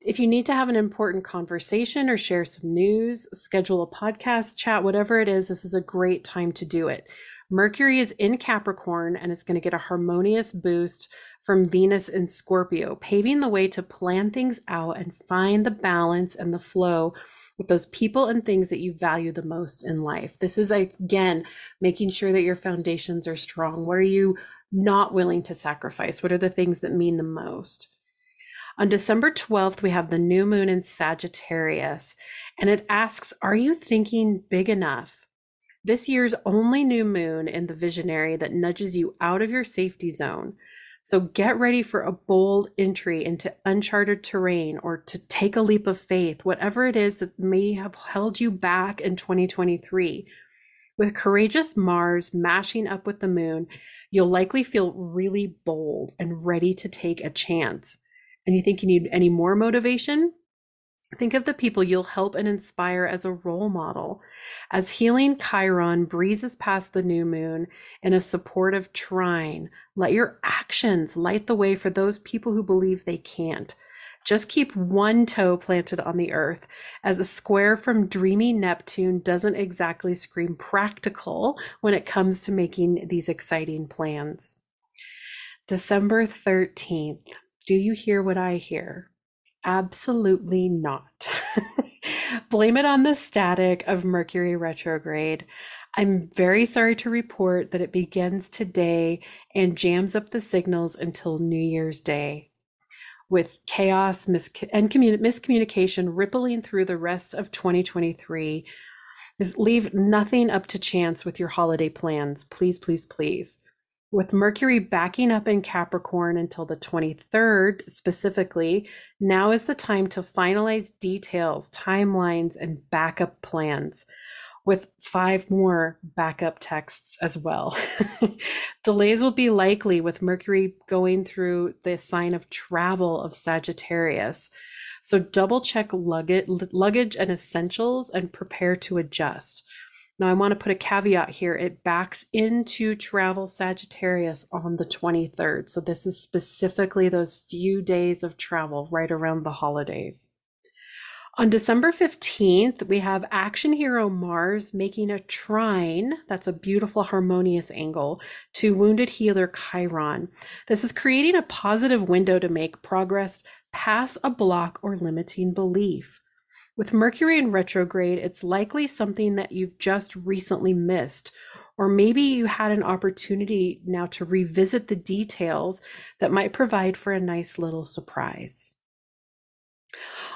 if you need to have an important conversation or share some news, schedule a podcast, chat, whatever it is, this is a great time to do it. Mercury is in Capricorn and it's going to get a harmonious boost from Venus in Scorpio, paving the way to plan things out and find the balance and the flow with those people and things that you value the most in life. This is again making sure that your foundations are strong. What are you not willing to sacrifice? What are the things that mean the most? On December 12th, we have the new moon in Sagittarius, and it asks Are you thinking big enough? This year's only new moon in the visionary that nudges you out of your safety zone so get ready for a bold entry into uncharted terrain or to take a leap of faith, whatever it is that may have held you back in 2023. With courageous Mars mashing up with the moon, you'll likely feel really bold and ready to take a chance. and you think you need any more motivation, think of the people you'll help and inspire as a role model. As healing Chiron breezes past the new moon in a supportive trine, let your actions light the way for those people who believe they can't. Just keep one toe planted on the earth, as a square from dreamy Neptune doesn't exactly scream practical when it comes to making these exciting plans. December 13th. Do you hear what I hear? Absolutely not. Blame it on the static of Mercury retrograde. I'm very sorry to report that it begins today and jams up the signals until New Year's Day. With chaos mis- and commun- miscommunication rippling through the rest of 2023, is leave nothing up to chance with your holiday plans. Please, please, please. With Mercury backing up in Capricorn until the 23rd specifically, now is the time to finalize details, timelines, and backup plans with five more backup texts as well. Delays will be likely with Mercury going through the sign of travel of Sagittarius. So double check luggage, luggage and essentials and prepare to adjust. Now, I want to put a caveat here. It backs into travel Sagittarius on the 23rd. So, this is specifically those few days of travel right around the holidays. On December 15th, we have action hero Mars making a trine, that's a beautiful harmonious angle, to wounded healer Chiron. This is creating a positive window to make progress past a block or limiting belief. With Mercury in retrograde, it's likely something that you've just recently missed, or maybe you had an opportunity now to revisit the details that might provide for a nice little surprise.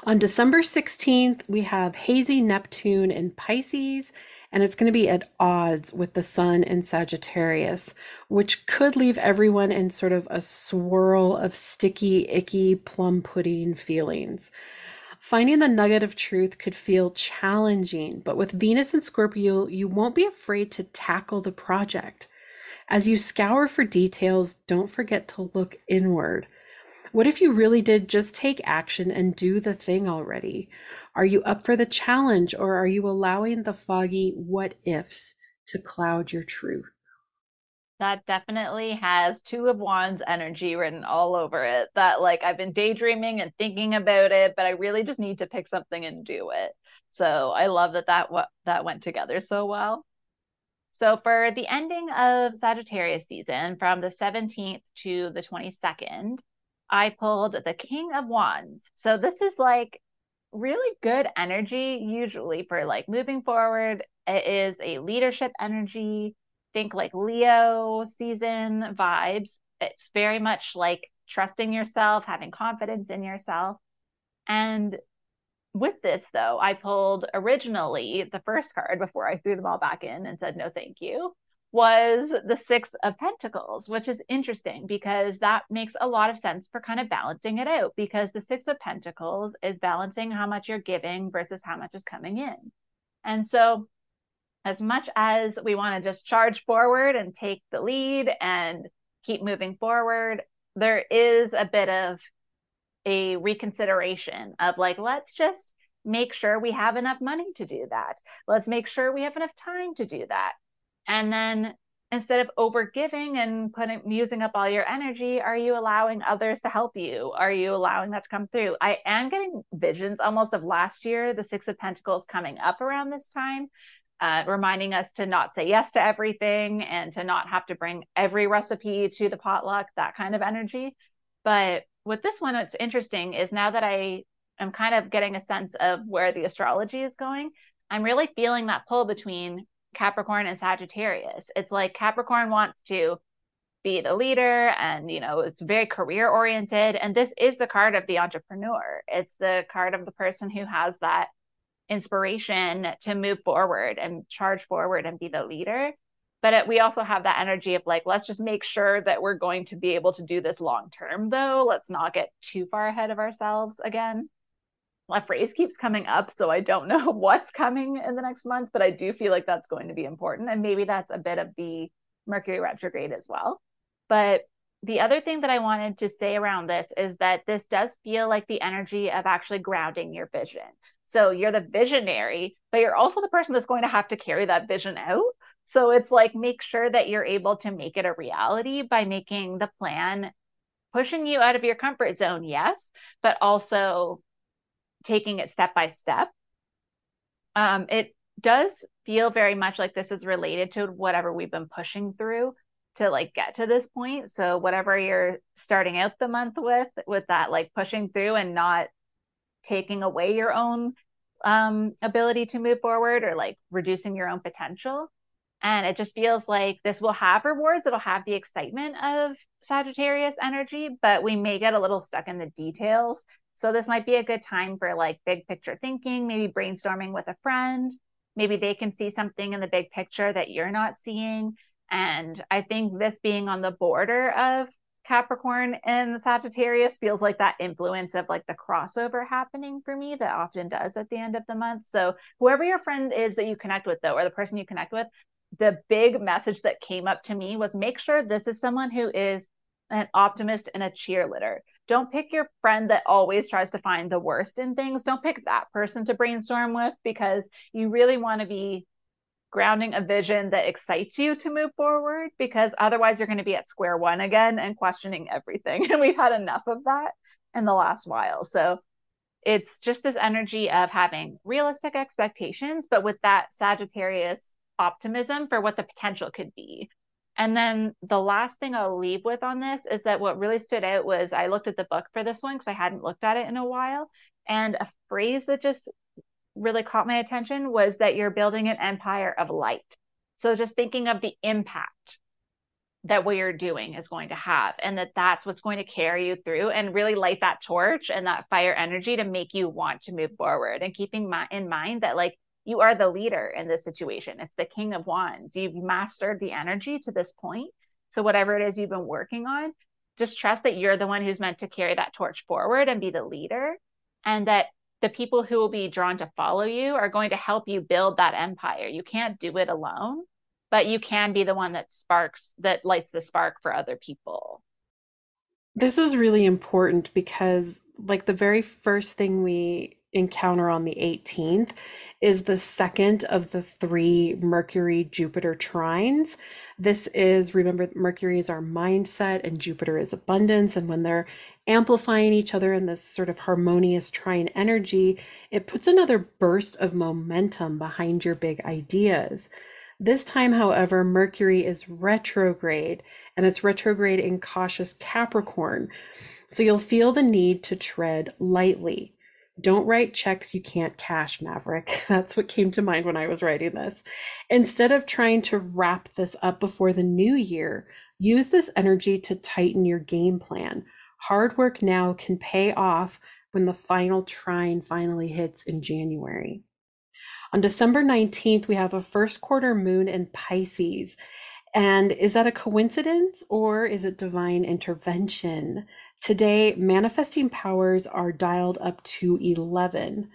On December 16th, we have hazy Neptune in Pisces, and it's going to be at odds with the Sun in Sagittarius, which could leave everyone in sort of a swirl of sticky, icky plum pudding feelings. Finding the nugget of truth could feel challenging, but with Venus and Scorpio, you won't be afraid to tackle the project. As you scour for details, don't forget to look inward. What if you really did just take action and do the thing already? Are you up for the challenge or are you allowing the foggy what ifs to cloud your truth? that definitely has two of wands energy written all over it that like i've been daydreaming and thinking about it but i really just need to pick something and do it so i love that that what that went together so well so for the ending of sagittarius season from the 17th to the 22nd i pulled the king of wands so this is like really good energy usually for like moving forward it is a leadership energy think like Leo season vibes. It's very much like trusting yourself, having confidence in yourself. And with this, though, I pulled originally the first card before I threw them all back in and said no, thank you, was the Six of Pentacles, which is interesting because that makes a lot of sense for kind of balancing it out because the Six of Pentacles is balancing how much you're giving versus how much is coming in. And so as much as we want to just charge forward and take the lead and keep moving forward, there is a bit of a reconsideration of like, let's just make sure we have enough money to do that. Let's make sure we have enough time to do that. And then instead of over giving and putting using up all your energy, are you allowing others to help you? Are you allowing that to come through? I am getting visions almost of last year, the Six of Pentacles coming up around this time, uh, reminding us to not say yes to everything and to not have to bring every recipe to the potluck, that kind of energy. But with this one, what's interesting is now that I am kind of getting a sense of where the astrology is going, I'm really feeling that pull between Capricorn and Sagittarius. It's like Capricorn wants to be the leader and you know it's very career oriented. And this is the card of the entrepreneur. It's the card of the person who has that inspiration to move forward and charge forward and be the leader. But it, we also have that energy of like let's just make sure that we're going to be able to do this long term though. Let's not get too far ahead of ourselves again a phrase keeps coming up so i don't know what's coming in the next month but i do feel like that's going to be important and maybe that's a bit of the mercury retrograde as well but the other thing that I wanted to say around this is that this does feel like the energy of actually grounding your vision. So you're the visionary, but you're also the person that's going to have to carry that vision out. So it's like make sure that you're able to make it a reality by making the plan pushing you out of your comfort zone, yes, but also taking it step by step. Um, it does feel very much like this is related to whatever we've been pushing through to like get to this point. So whatever you're starting out the month with, with that like pushing through and not taking away your own um, ability to move forward or like reducing your own potential. And it just feels like this will have rewards. It'll have the excitement of Sagittarius energy, but we may get a little stuck in the details. So this might be a good time for like big picture thinking, maybe brainstorming with a friend. Maybe they can see something in the big picture that you're not seeing. And I think this being on the border of Capricorn and Sagittarius feels like that influence of like the crossover happening for me that often does at the end of the month. So whoever your friend is that you connect with though, or the person you connect with, the big message that came up to me was make sure this is someone who is an optimist and a cheerleader. Don't pick your friend that always tries to find the worst in things. Don't pick that person to brainstorm with because you really want to be grounding a vision that excites you to move forward because otherwise you're going to be at square one again and questioning everything. And we've had enough of that in the last while. So it's just this energy of having realistic expectations, but with that Sagittarius optimism for what the potential could be. And then the last thing I'll leave with on this is that what really stood out was I looked at the book for this one because I hadn't looked at it in a while. And a phrase that just really caught my attention was that you're building an empire of light. So just thinking of the impact that what you're doing is going to have and that that's what's going to carry you through and really light that torch and that fire energy to make you want to move forward and keeping my, in mind that like you are the leader in this situation it's the king of wands you've mastered the energy to this point so whatever it is you've been working on just trust that you're the one who's meant to carry that torch forward and be the leader and that the people who will be drawn to follow you are going to help you build that empire. You can't do it alone, but you can be the one that sparks, that lights the spark for other people. This is really important because, like, the very first thing we encounter on the 18th is the second of the three Mercury Jupiter trines. This is, remember, Mercury is our mindset and Jupiter is abundance. And when they're amplifying each other in this sort of harmonious trine energy, it puts another burst of momentum behind your big ideas. This time, however, Mercury is retrograde and it's retrograde in cautious Capricorn. So you'll feel the need to tread lightly. Don't write checks you can't cash, Maverick. That's what came to mind when I was writing this. Instead of trying to wrap this up before the new year, use this energy to tighten your game plan. Hard work now can pay off when the final trine finally hits in January. On December 19th, we have a first quarter moon in Pisces. And is that a coincidence or is it divine intervention? Today, manifesting powers are dialed up to 11.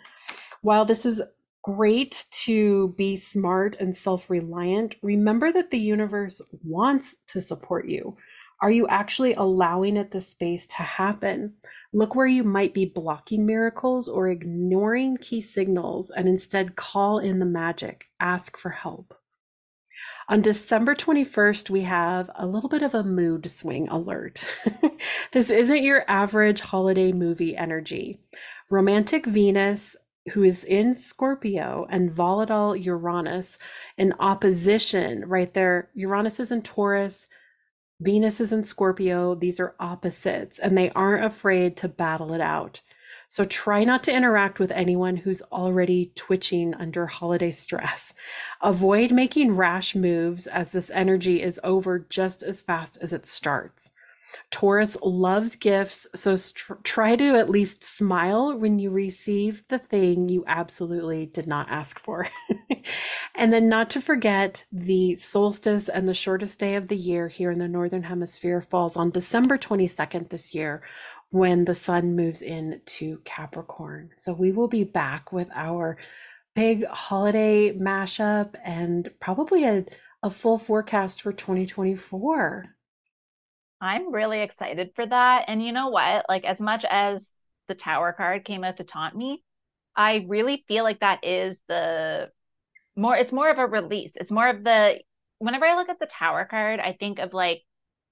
While this is great to be smart and self reliant, remember that the universe wants to support you. Are you actually allowing it the space to happen? Look where you might be blocking miracles or ignoring key signals and instead call in the magic. Ask for help. On December 21st, we have a little bit of a mood swing alert. this isn't your average holiday movie energy. Romantic Venus, who is in Scorpio, and volatile Uranus in opposition, right there. Uranus is in Taurus, Venus is in Scorpio. These are opposites, and they aren't afraid to battle it out. So try not to interact with anyone who's already twitching under holiday stress. Avoid making rash moves as this energy is over just as fast as it starts. Taurus loves gifts, so st- try to at least smile when you receive the thing you absolutely did not ask for. and then, not to forget, the solstice and the shortest day of the year here in the Northern Hemisphere falls on December 22nd this year, when the sun moves into Capricorn. So we will be back with our big holiday mashup and probably a, a full forecast for 2024. I'm really excited for that. And you know what? Like, as much as the tower card came out to taunt me, I really feel like that is the more, it's more of a release. It's more of the, whenever I look at the tower card, I think of like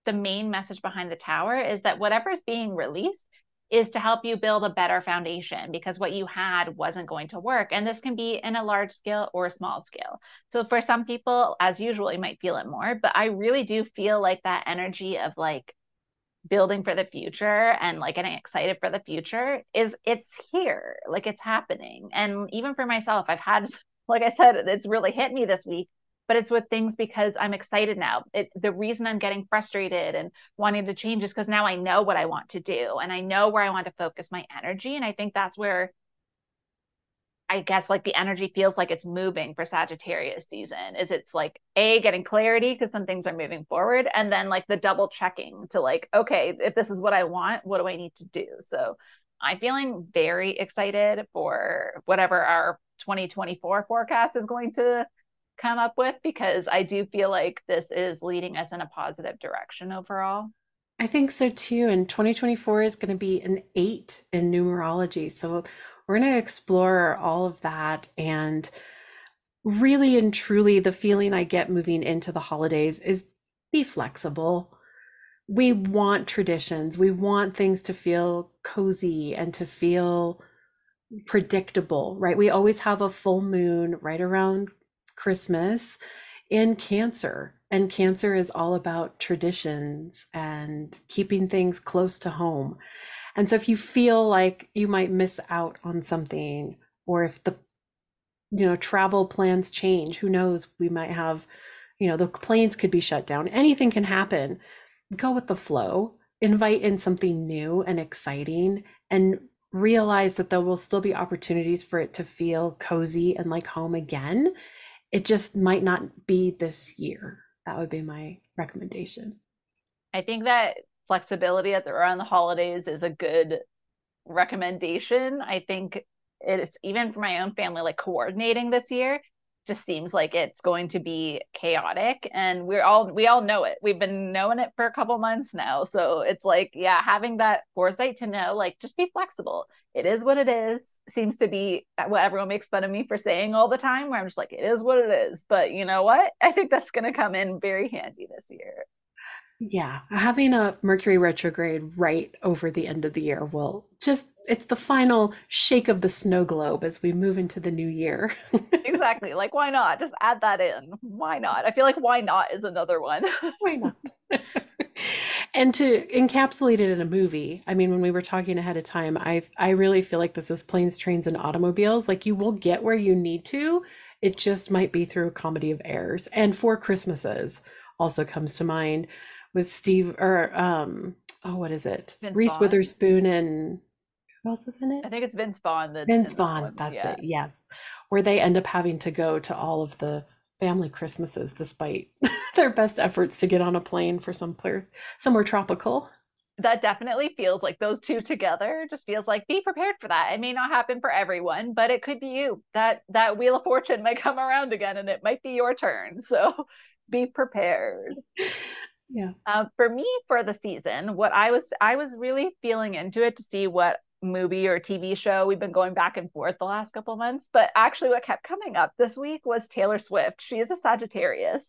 the main message behind the tower is that whatever is being released is to help you build a better foundation because what you had wasn't going to work. And this can be in a large scale or small scale. So for some people, as usual, you might feel it more, but I really do feel like that energy of like building for the future and like getting excited for the future is it's here, like it's happening. And even for myself, I've had, like I said, it's really hit me this week but it's with things because I'm excited now. It, the reason I'm getting frustrated and wanting to change is because now I know what I want to do and I know where I want to focus my energy. And I think that's where I guess like the energy feels like it's moving for Sagittarius season is it's like a getting clarity because some things are moving forward and then like the double checking to like okay if this is what I want what do I need to do so I'm feeling very excited for whatever our 2024 forecast is going to come up with because I do feel like this is leading us in a positive direction overall. I think so too. And 2024 is going to be an eight in numerology. So we're going to explore all of that. And really and truly, the feeling I get moving into the holidays is be flexible. We want traditions, we want things to feel cozy and to feel predictable, right? We always have a full moon right around Christmas in Cancer. And Cancer is all about traditions and keeping things close to home. And so if you feel like you might miss out on something, or if the you know travel plans change, who knows, we might have, you know, the planes could be shut down. Anything can happen. Go with the flow, invite in something new and exciting, and realize that there will still be opportunities for it to feel cozy and like home again it just might not be this year. That would be my recommendation. I think that flexibility at the around the holidays is a good recommendation. I think it's even for my own family, like coordinating this year just seems like it's going to be chaotic and we're all we all know it. We've been knowing it for a couple months now. So it's like yeah having that foresight to know like just be flexible. It is what it is. Seems to be what everyone makes fun of me for saying all the time where i'm just like it is what it is. But you know what? I think that's going to come in very handy this year yeah, having a Mercury retrograde right over the end of the year will just, it's the final shake of the snow globe as we move into the new year. exactly. Like, why not? Just add that in. Why not? I feel like why not is another one. why not? and to encapsulate it in a movie, I mean, when we were talking ahead of time, I I really feel like this is planes, trains, and automobiles. Like you will get where you need to. It just might be through a comedy of errors. And Four Christmases also comes to mind with Steve or um oh what is it? Vince Reese Vaughn. Witherspoon and who else is in it? I think it's Vince Vaughn. That's Vince Vaughn, that's yeah. it. Yes, where they end up having to go to all of the family Christmases despite their best efforts to get on a plane for some somewhere tropical. That definitely feels like those two together just feels like be prepared for that. It may not happen for everyone, but it could be you. That that wheel of fortune might come around again and it might be your turn. So be prepared. Yeah. Uh, for me, for the season, what I was I was really feeling into it to see what movie or TV show we've been going back and forth the last couple months. But actually, what kept coming up this week was Taylor Swift. She is a Sagittarius.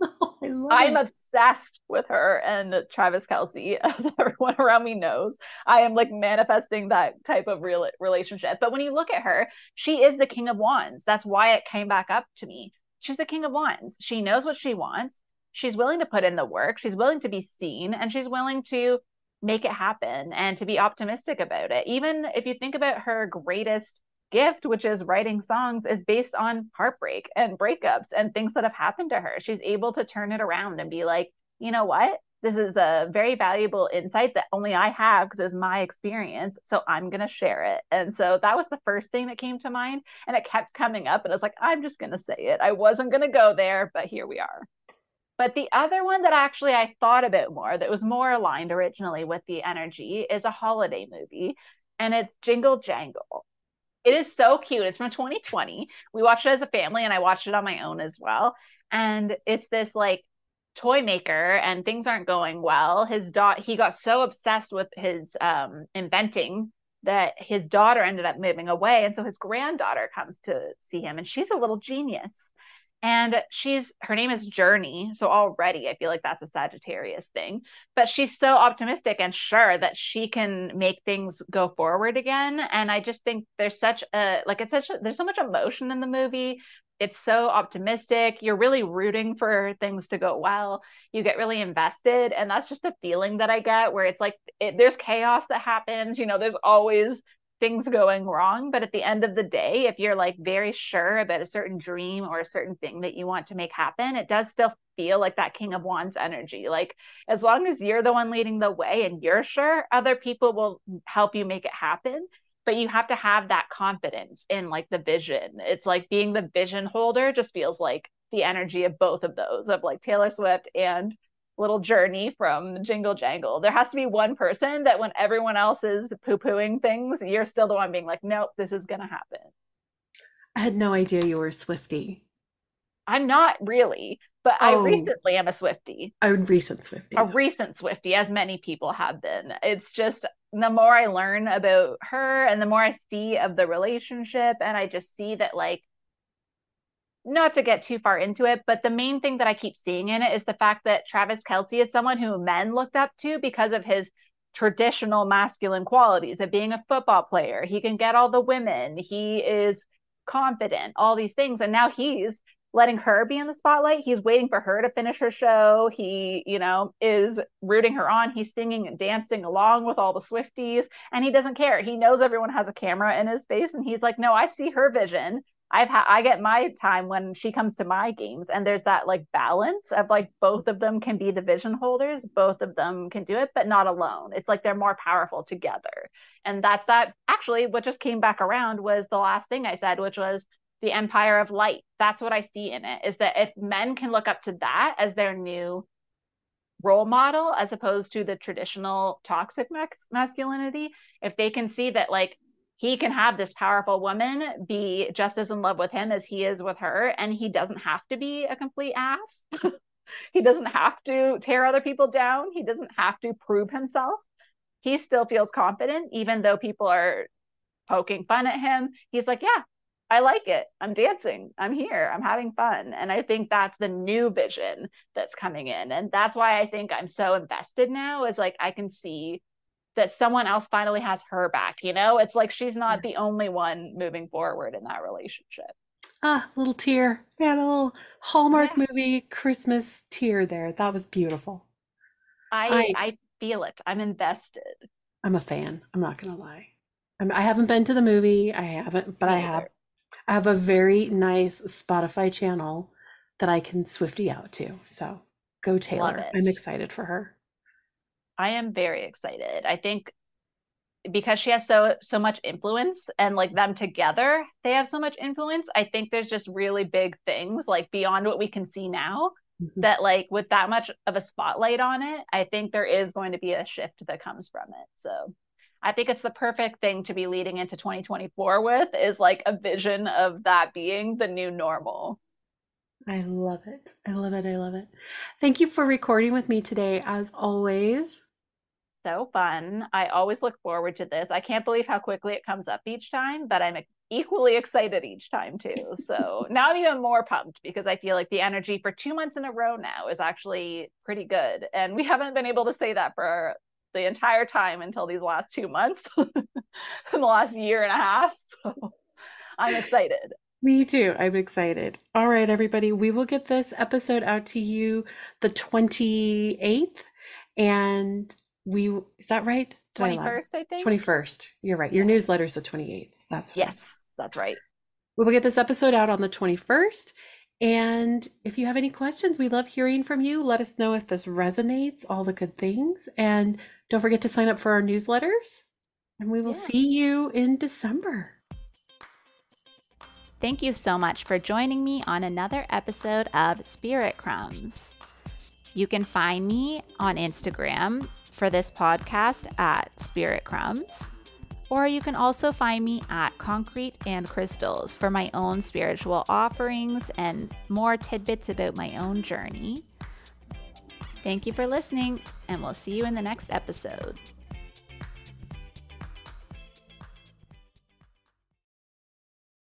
Oh, I'm obsessed with her and Travis Kelce, as everyone around me knows. I am like manifesting that type of real relationship. But when you look at her, she is the King of Wands. That's why it came back up to me. She's the King of Wands. She knows what she wants she's willing to put in the work, she's willing to be seen, and she's willing to make it happen and to be optimistic about it. Even if you think about her greatest gift, which is writing songs, is based on heartbreak and breakups and things that have happened to her. She's able to turn it around and be like, you know what? This is a very valuable insight that only I have because it was my experience. So I'm going to share it. And so that was the first thing that came to mind. And it kept coming up. And I was like, I'm just going to say it. I wasn't going to go there, but here we are. But the other one that actually I thought a bit more, that was more aligned originally with the energy, is a holiday movie, and it's Jingle Jangle. It is so cute. It's from 2020. We watched it as a family, and I watched it on my own as well. And it's this like toy maker and things aren't going well. His daughter, he got so obsessed with his um, inventing that his daughter ended up moving away. And so his granddaughter comes to see him, and she's a little genius. And she's her name is Journey. So already I feel like that's a Sagittarius thing. But she's so optimistic and sure that she can make things go forward again. And I just think there's such a like it's such a, there's so much emotion in the movie it's so optimistic. You're really rooting for things to go well. You get really invested. And that's just the feeling that I get where it's like it, there's chaos that happens. You know, there's always things going wrong. But at the end of the day, if you're like very sure about a certain dream or a certain thing that you want to make happen, it does still feel like that King of Wands energy. Like, as long as you're the one leading the way and you're sure, other people will help you make it happen but you have to have that confidence in like the vision. It's like being the vision holder just feels like the energy of both of those of like Taylor Swift and little journey from Jingle Jangle. There has to be one person that when everyone else is poo pooing things, you're still the one being like, nope, this is going to happen. I had no idea you were a Swifty. I'm not really, but oh, I recently am a Swifty. A recent Swifty. A recent Swifty, as many people have been. It's just the more I learn about her and the more I see of the relationship, and I just see that, like, not to get too far into it, but the main thing that I keep seeing in it is the fact that Travis Kelce is someone who men looked up to because of his traditional masculine qualities of being a football player. He can get all the women, he is confident, all these things. And now he's letting her be in the spotlight. He's waiting for her to finish her show. He, you know, is rooting her on. He's singing and dancing along with all the Swifties, and he doesn't care. He knows everyone has a camera in his face, and he's like, "No, I see her vision. I've had I get my time when she comes to my games." And there's that like balance of like both of them can be the vision holders, both of them can do it, but not alone. It's like they're more powerful together. And that's that. Actually, what just came back around was the last thing I said, which was the empire of light. That's what I see in it is that if men can look up to that as their new role model as opposed to the traditional toxic masculinity, if they can see that like he can have this powerful woman be just as in love with him as he is with her and he doesn't have to be a complete ass. he doesn't have to tear other people down. He doesn't have to prove himself. He still feels confident even though people are poking fun at him. He's like, yeah, I like it. I'm dancing. I'm here. I'm having fun. And I think that's the new vision that's coming in. And that's why I think I'm so invested now is like I can see that someone else finally has her back, you know? It's like she's not the only one moving forward in that relationship. Ah, little tear. Yeah, a little Hallmark yeah. movie Christmas tear there. That was beautiful. I I, I feel it. I'm invested. I'm a fan. I'm not gonna lie. I'm, I haven't been to the movie. I haven't, but I have I have a very nice Spotify channel that I can Swifty out to. So go Taylor. I'm excited for her. I am very excited. I think because she has so so much influence and like them together, they have so much influence. I think there's just really big things like beyond what we can see now mm-hmm. that like with that much of a spotlight on it, I think there is going to be a shift that comes from it. So I think it's the perfect thing to be leading into 2024 with is like a vision of that being the new normal. I love it. I love it. I love it. Thank you for recording with me today, as always. So fun. I always look forward to this. I can't believe how quickly it comes up each time, but I'm equally excited each time too. So now I'm even more pumped because I feel like the energy for two months in a row now is actually pretty good. And we haven't been able to say that for the entire time until these last two months, in the last year and a half. So I'm excited. Me too. I'm excited. All right, everybody. We will get this episode out to you the 28th. And we, is that right? 21st, I, I, think. 21st. You're right. Your newsletter is the 28th. That's yes, that's right. We will get this episode out on the 21st. And if you have any questions, we love hearing from you. Let us know if this resonates, all the good things. And don't forget to sign up for our newsletters. And we will yeah. see you in December. Thank you so much for joining me on another episode of Spirit Crumbs. You can find me on Instagram for this podcast at Spirit Crumbs. Or you can also find me at Concrete and Crystals for my own spiritual offerings and more tidbits about my own journey. Thank you for listening, and we'll see you in the next episode.